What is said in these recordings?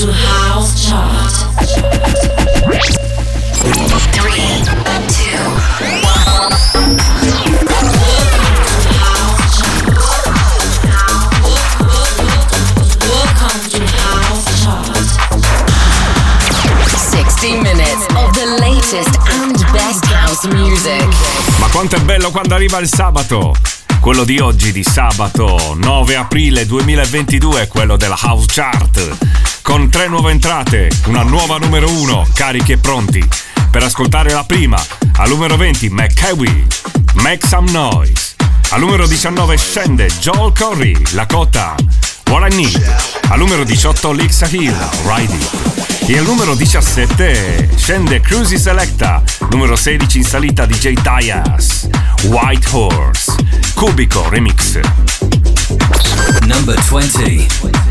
to House Chart. Three, two, one. Welcome to House Chart. 60 minutes of the latest and best house music. Ma quanto è bello quando arriva il sabato! Quello di oggi, di sabato 9 aprile 2022, è quello della House Chart. Con tre nuove entrate, una nuova numero 1, carichi e pronti. Per ascoltare la prima, al numero 20 McCawie, Make Some Noise. Al numero 19 scende Joel Corey, Lakota, What I Need. Al numero 18 Lixa Hill, Ride It. E al numero 17 scende Cruisy Selecta, numero 16 in salita DJ Dias, White Horse, Cubico Remix. Number 20.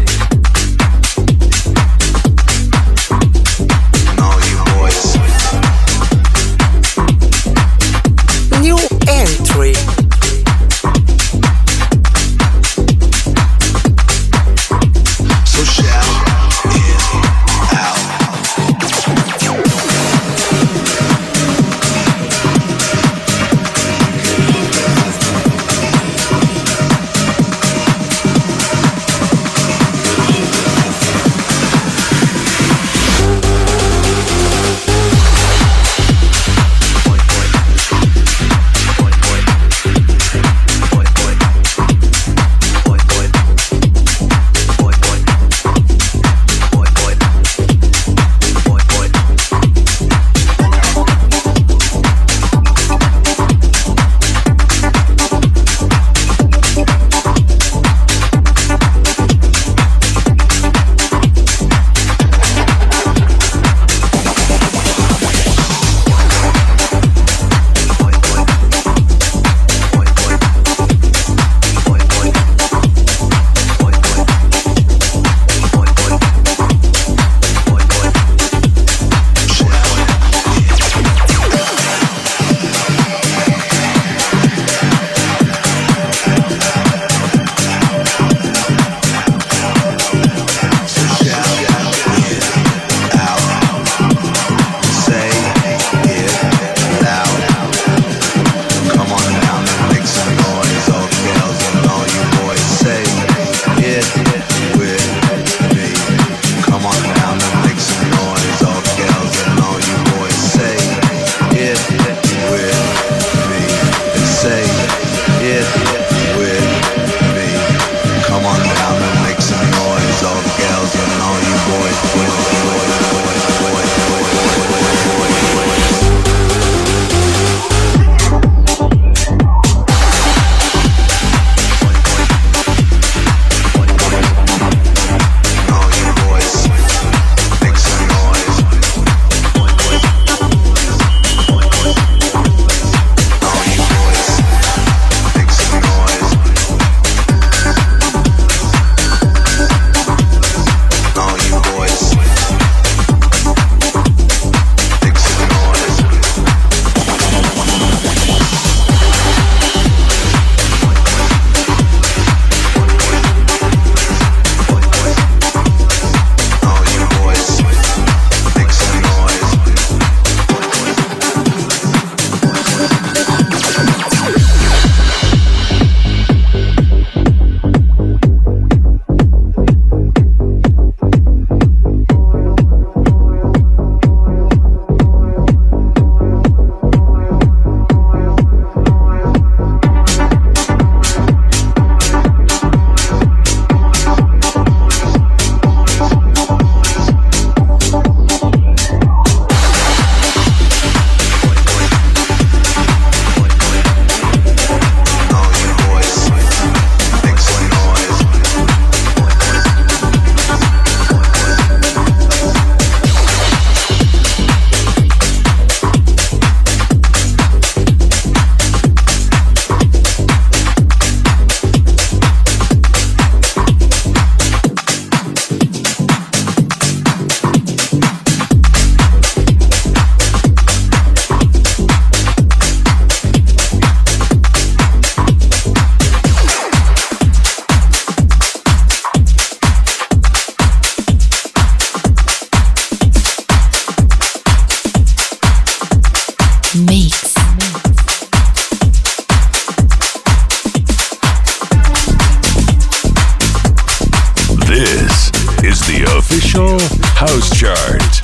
Official house chart.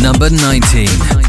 Number 19.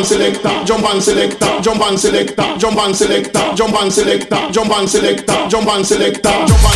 and select jump and select jump and select jump and select jump and select jump and select jump and select jump and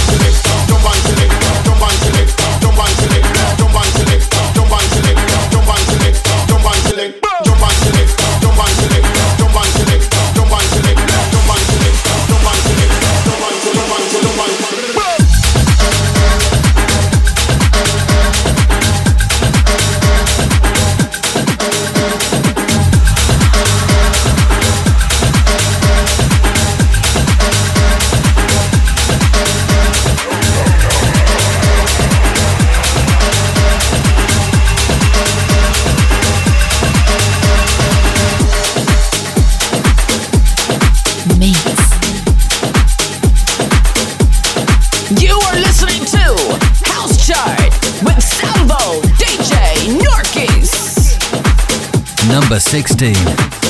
16.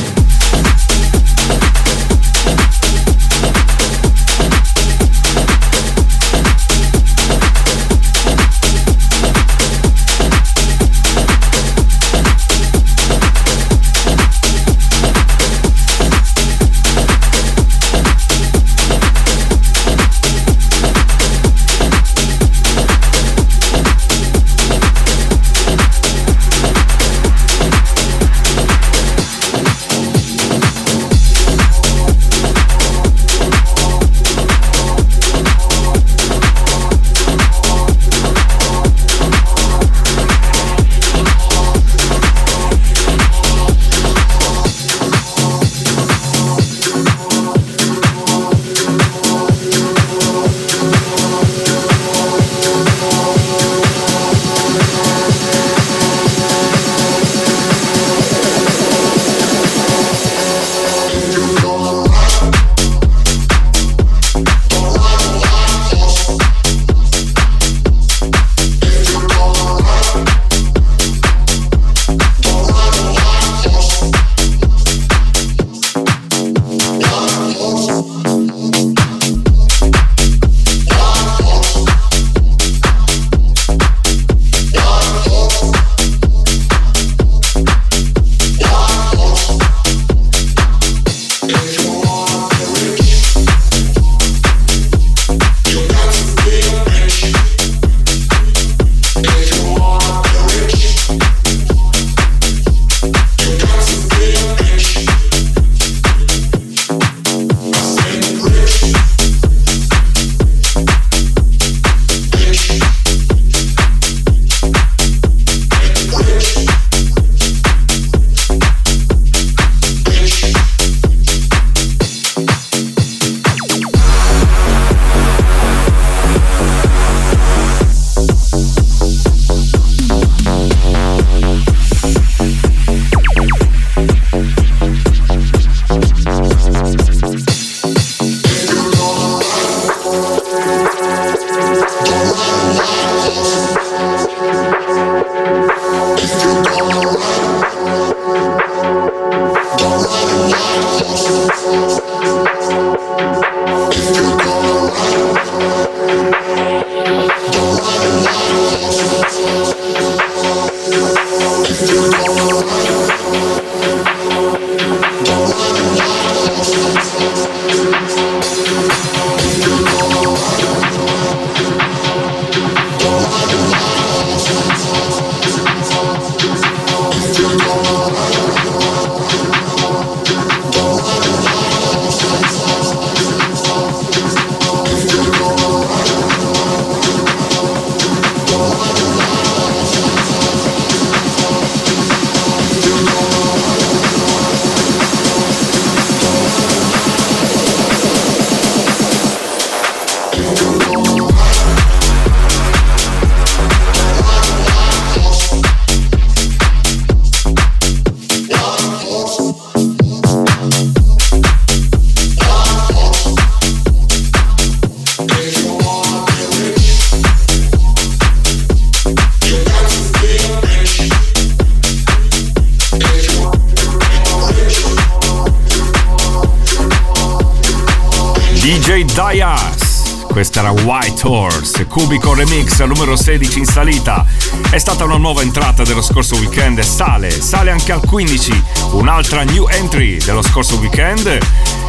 Questa era White Horse, Cubico Remix numero 16 in salita. È stata una nuova entrata dello scorso weekend e sale, sale anche al 15, un'altra new entry dello scorso weekend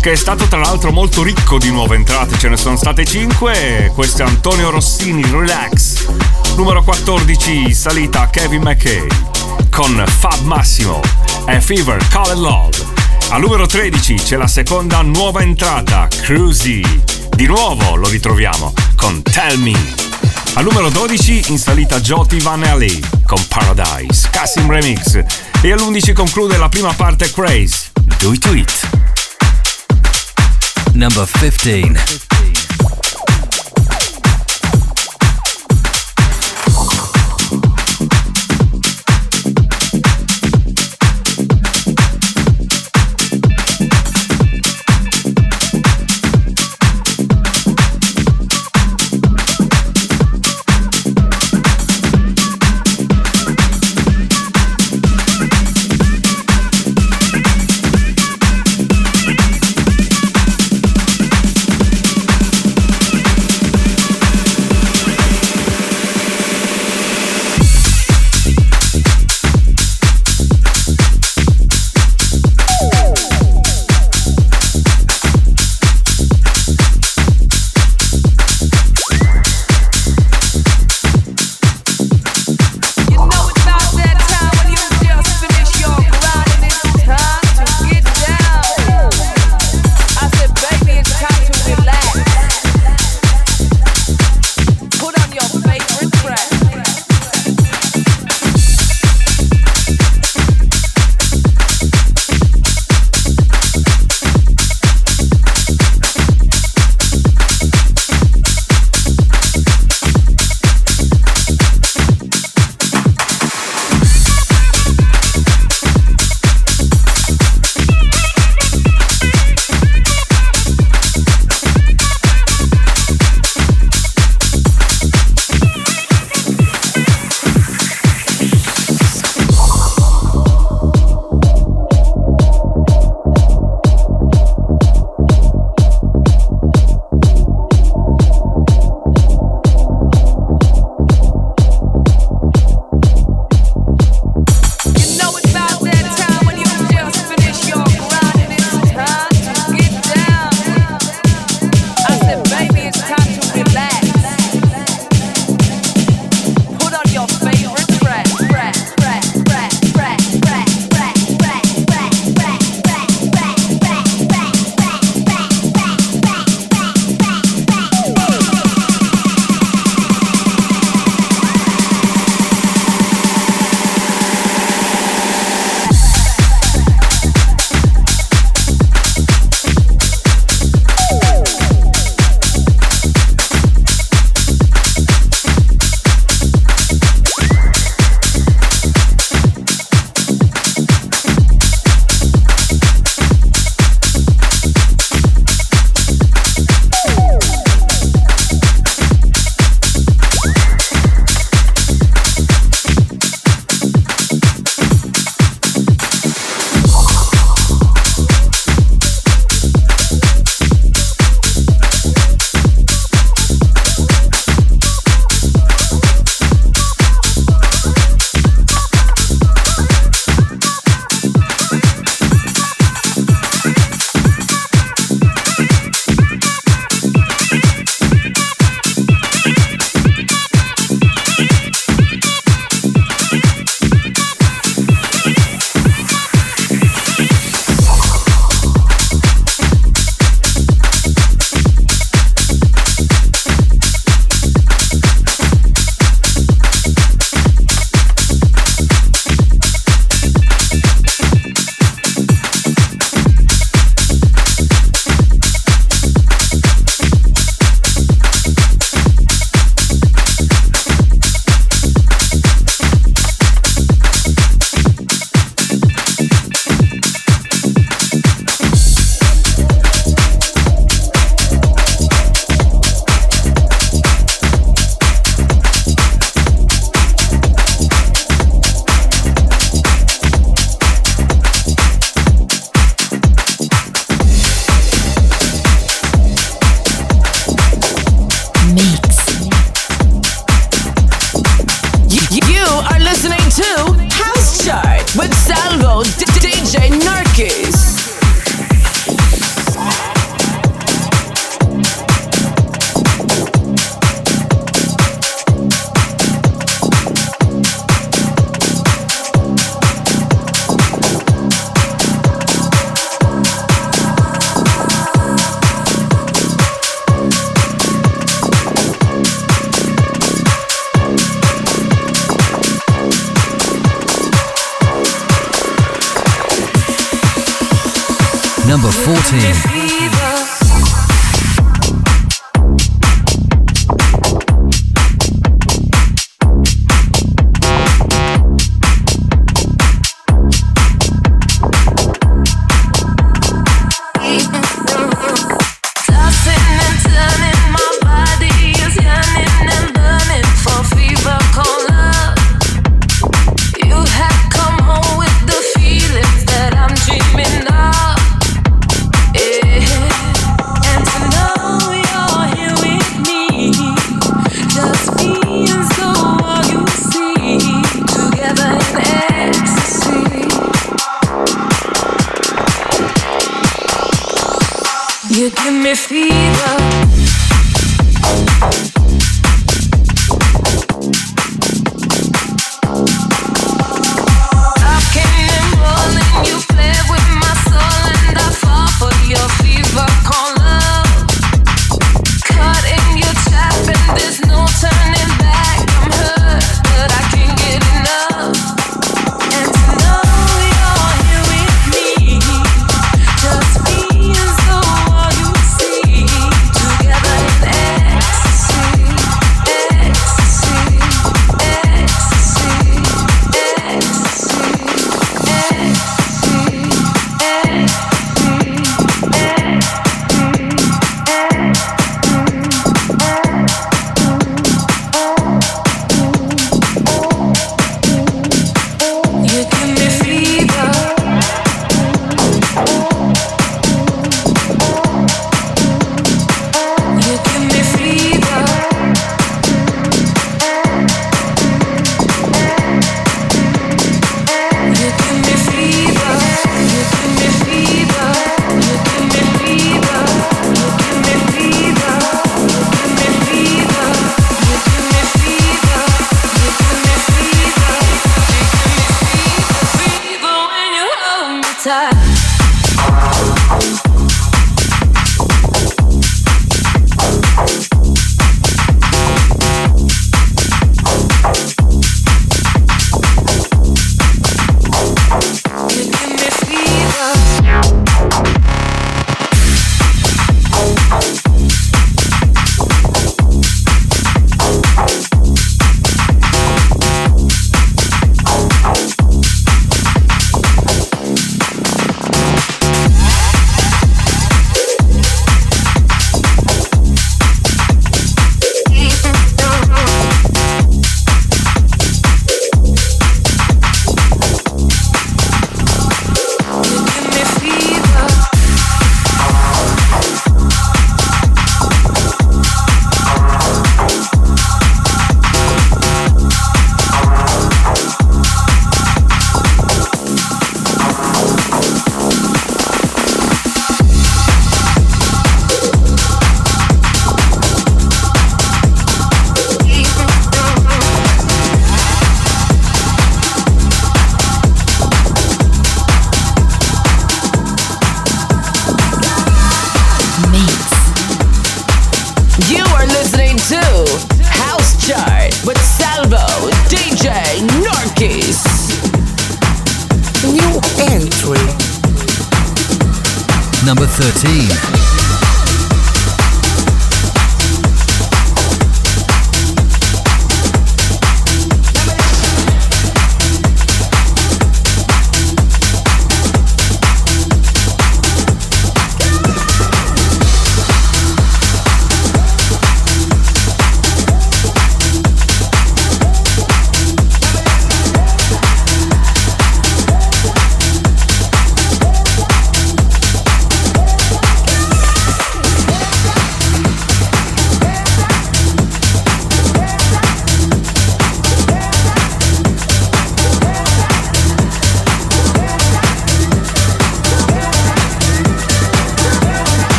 che è stato tra l'altro molto ricco di nuove entrate, ce ne sono state 5. Questo è Antonio Rossini, Relax. Numero 14, salita Kevin McKay con Fab Massimo e Fever, Call and Love. Al numero 13 c'è la seconda nuova entrata, Cruisy. Di nuovo lo ritroviamo con Tell Me. Al numero 12 in salita Joti Van Ali con Paradise, Cassim Remix. E all'11 conclude la prima parte Craze, Do It To It. Number 15.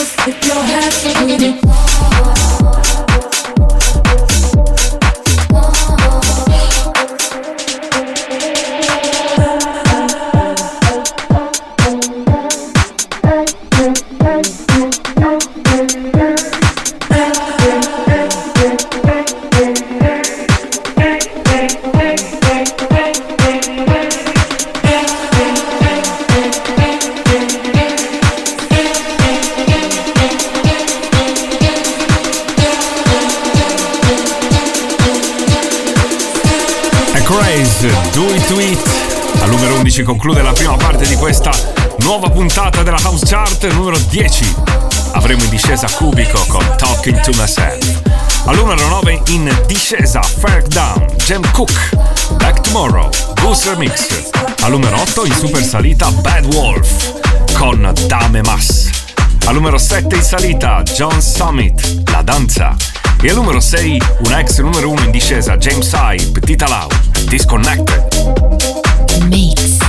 If your hands with it. Conclude la prima parte di questa nuova puntata della House Chart numero 10. Avremo in discesa Cubico con Talking to Myself. Al numero 9 in discesa Fair Down, Jem Cook, Back Tomorrow, Goose Remix. Al numero 8 in super salita Bad Wolf con Dame Mas. Al numero 7 in salita John Summit, La Danza. E al numero 6 un ex numero 1 in discesa James Hype, Tita Lau, Disconnected. Mix.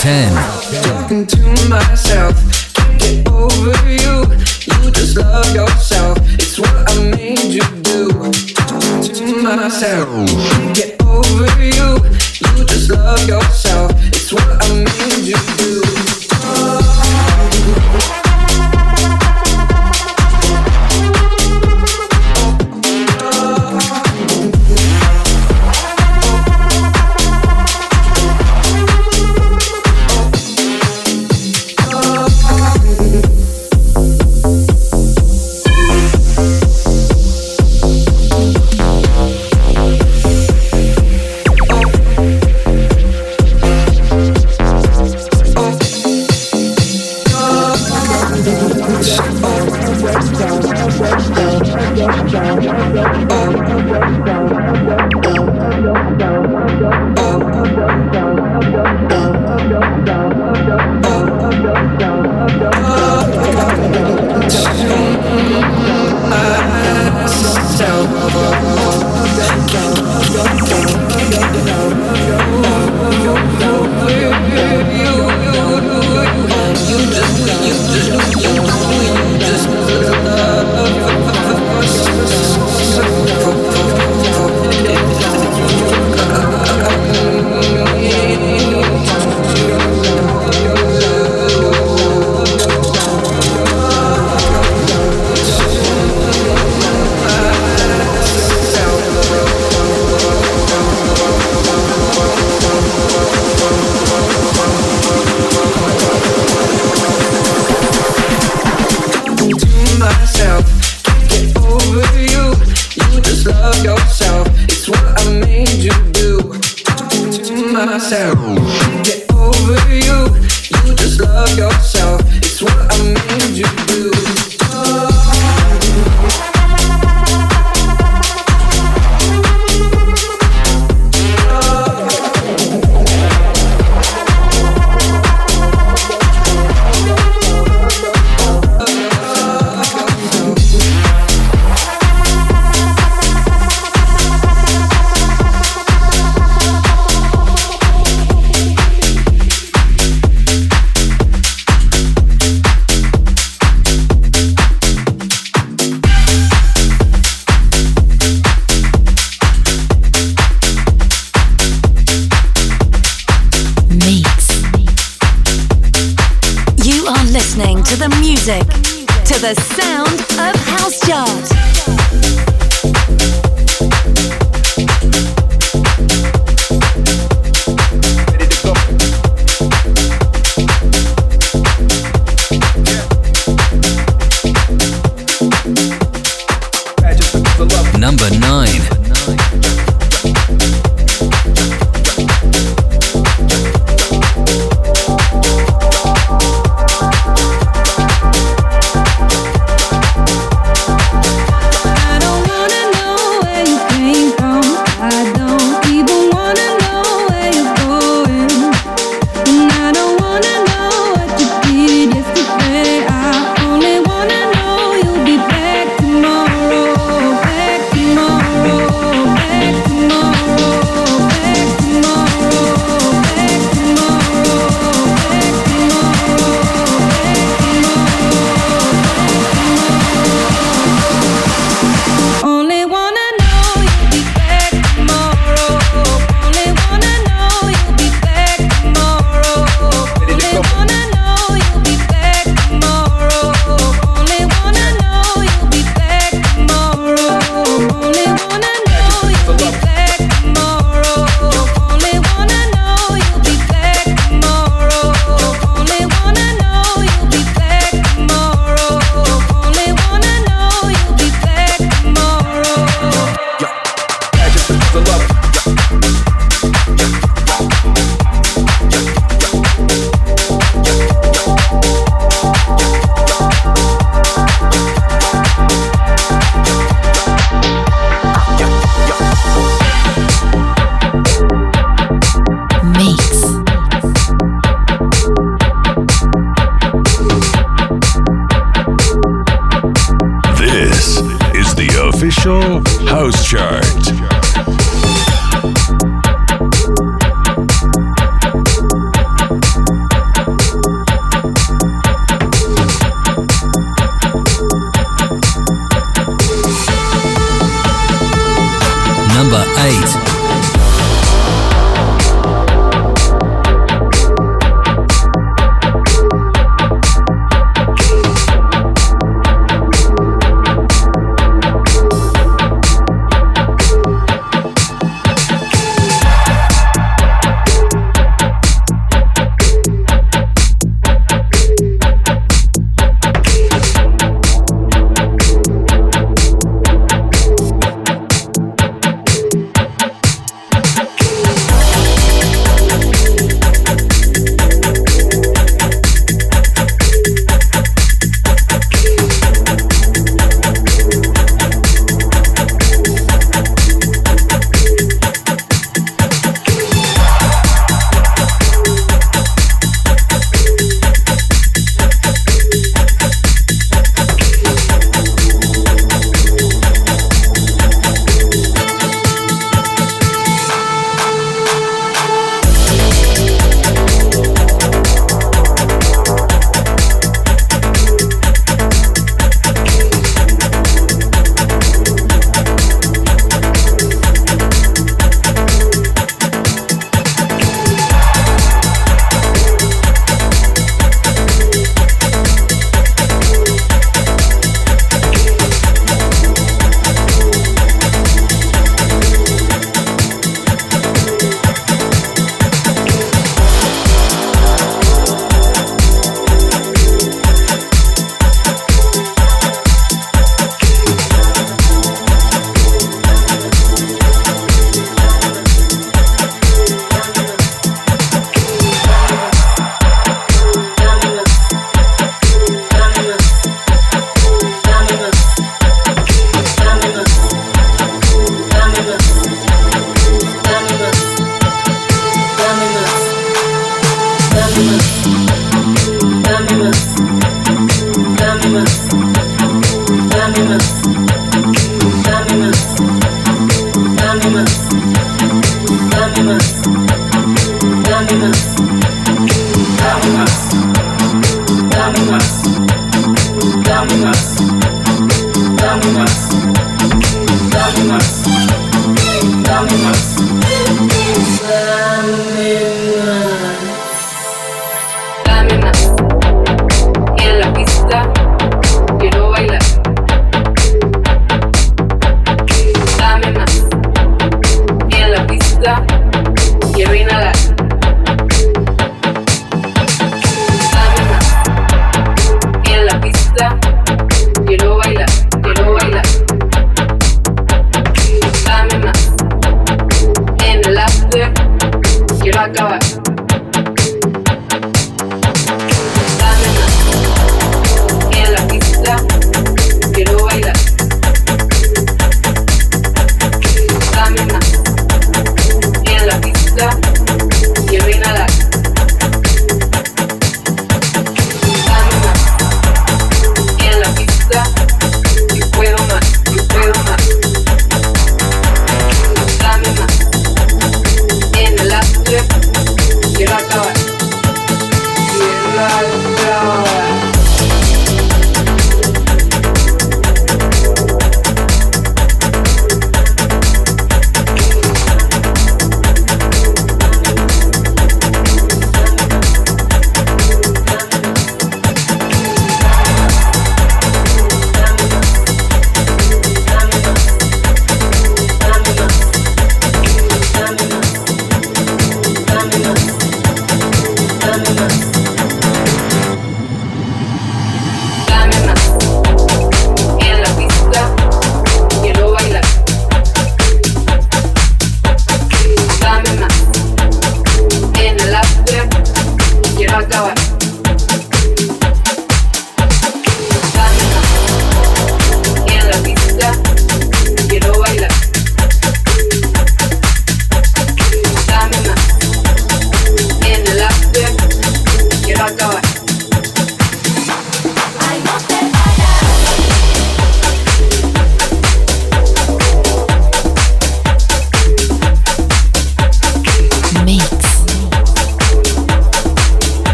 10. Talking to myself, can't get over you. You just love yourself, it's what I made you do. Talking to myself,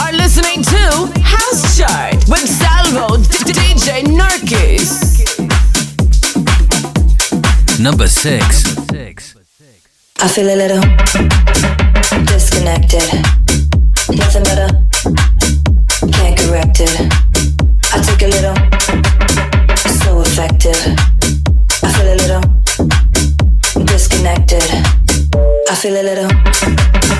are listening to House Chart with Salvo DJ Narcus. Number six. I feel a little disconnected. Nothing better. Can't correct it. I took a little. So effective. I feel a little disconnected. I feel a little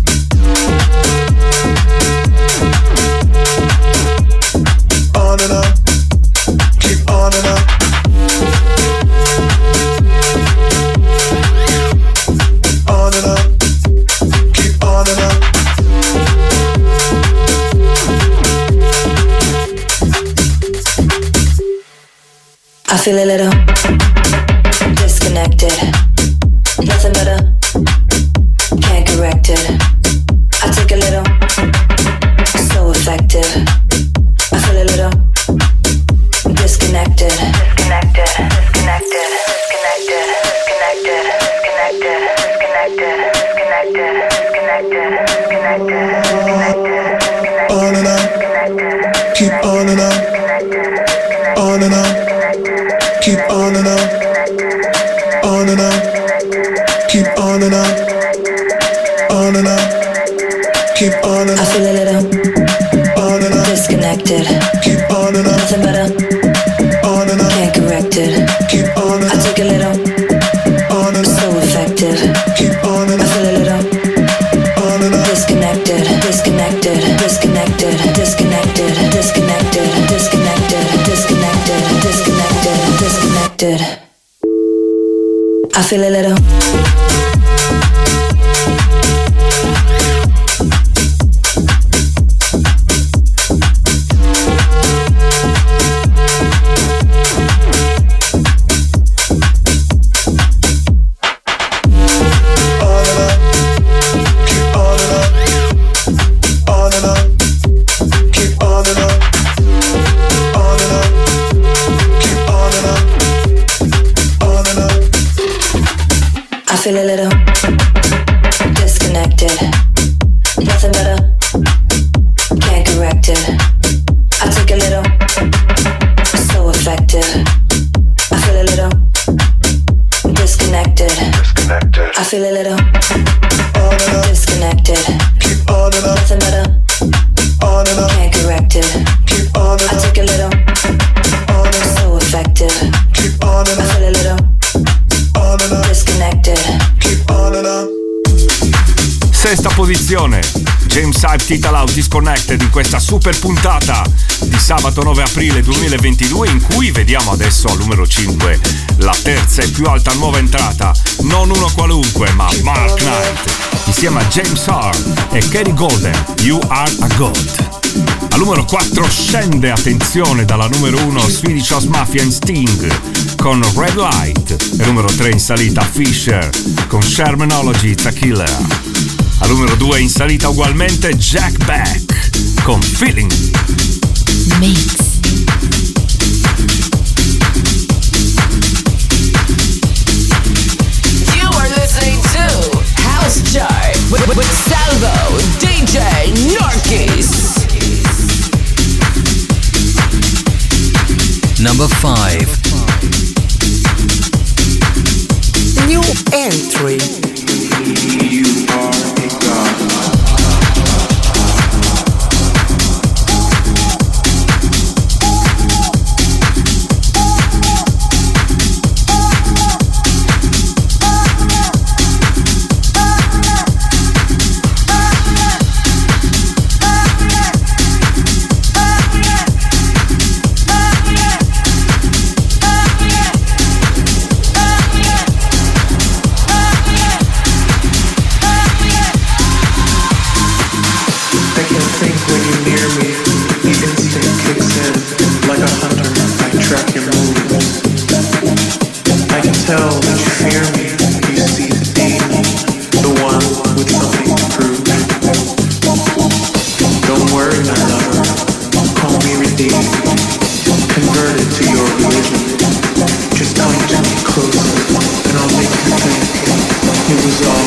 feel a little Hype Titala Out Disconnected in questa super puntata di sabato 9 aprile 2022 in cui vediamo adesso al numero 5 la terza e più alta nuova entrata, non uno qualunque ma Mark Knight insieme a James Hart e Kerry Golden, You Are a God. Al numero 4 scende, attenzione, dalla numero 1 Swedish House Mafia in Sting con Red Light e numero 3 in salita Fisher con Shermanology a Killer. Al numero 2 in salita ugualmente Jack Beck con Feeling. Mix. You are listening to House Chart with, with Salvo, DJ Norkis. Number 5. New entry. God. is all.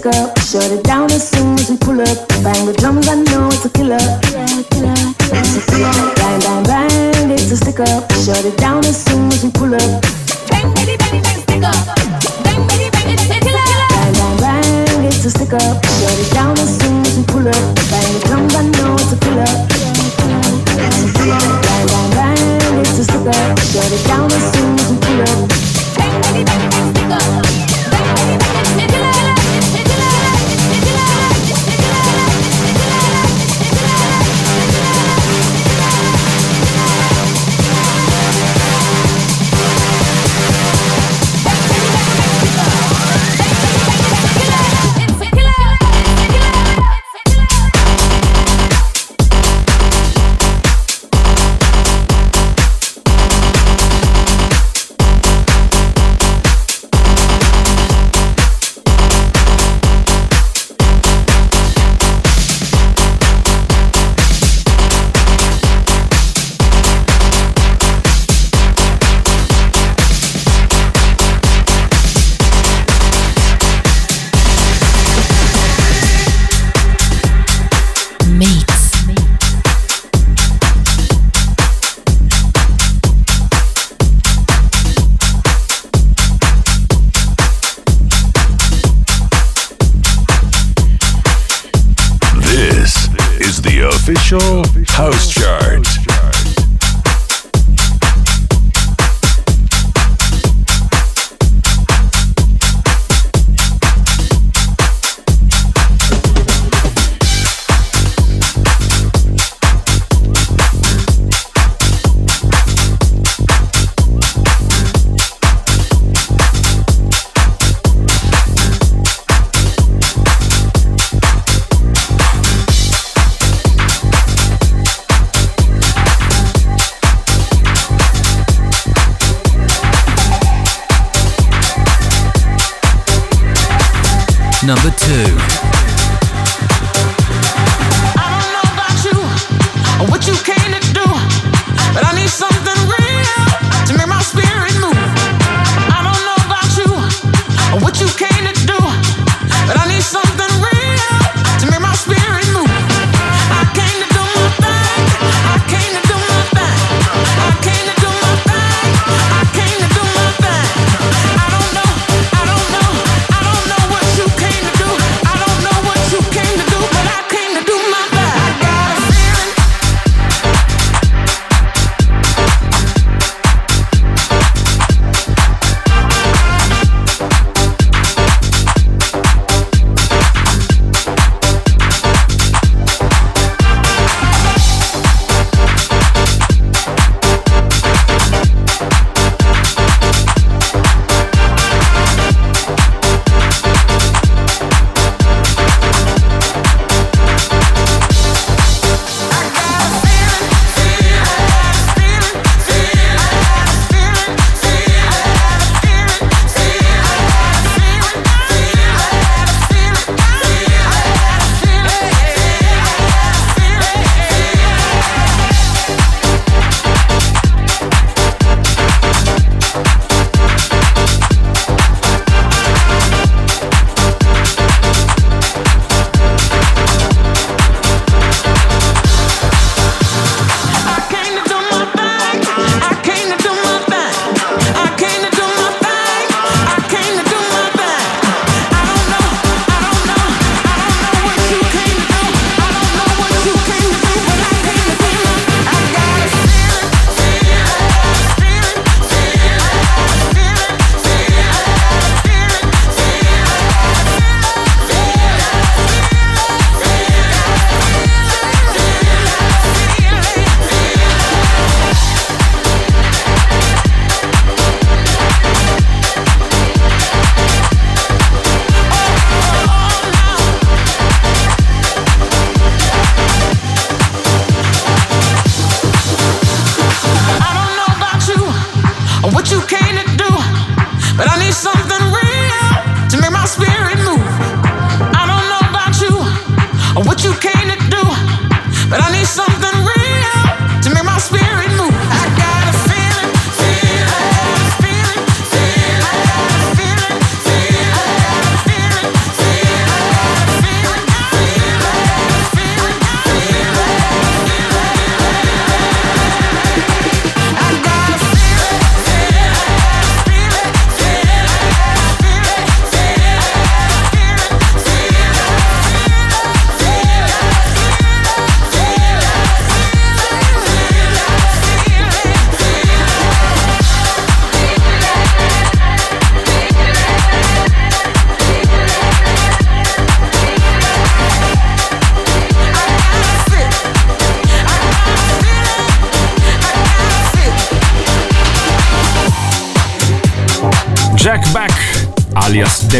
girl.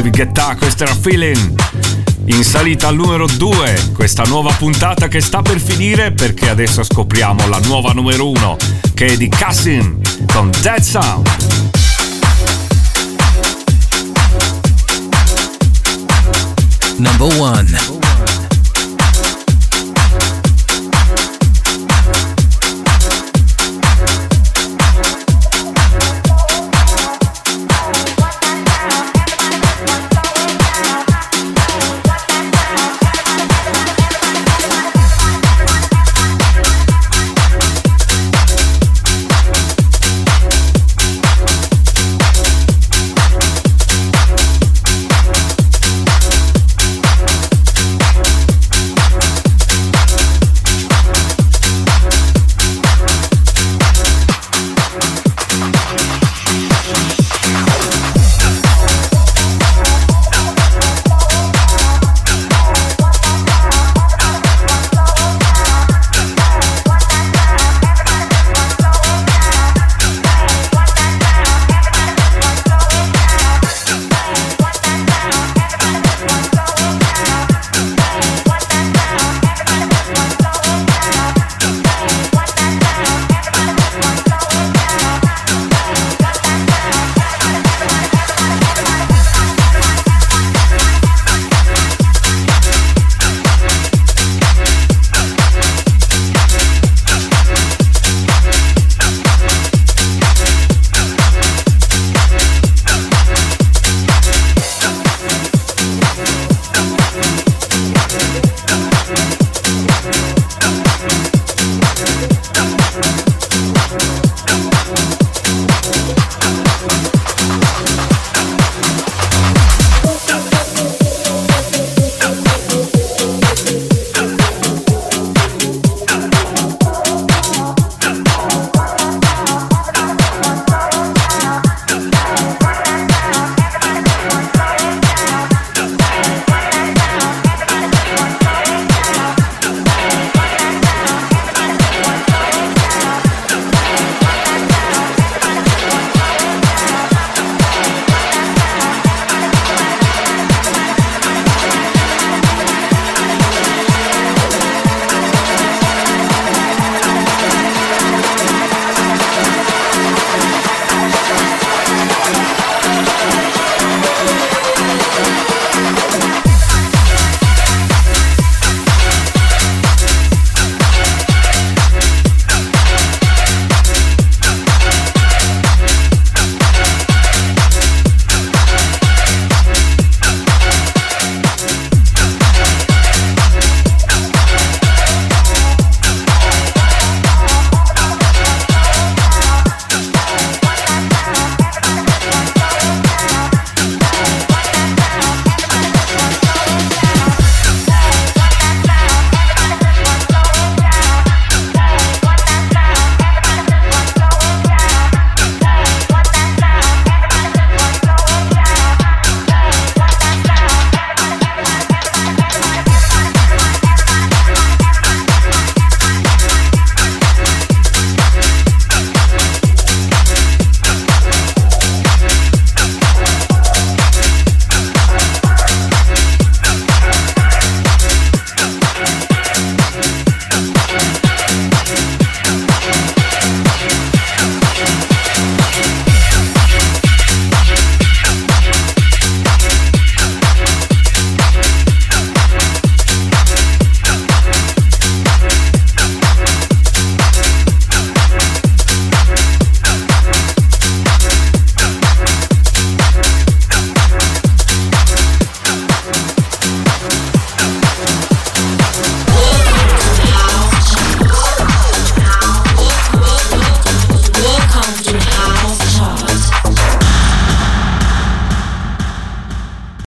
David Guetta, questo era Feeling. In salita al numero 2, questa nuova puntata che sta per finire perché adesso scopriamo la nuova numero 1 che è di Cassin con Dead Sound. Number one.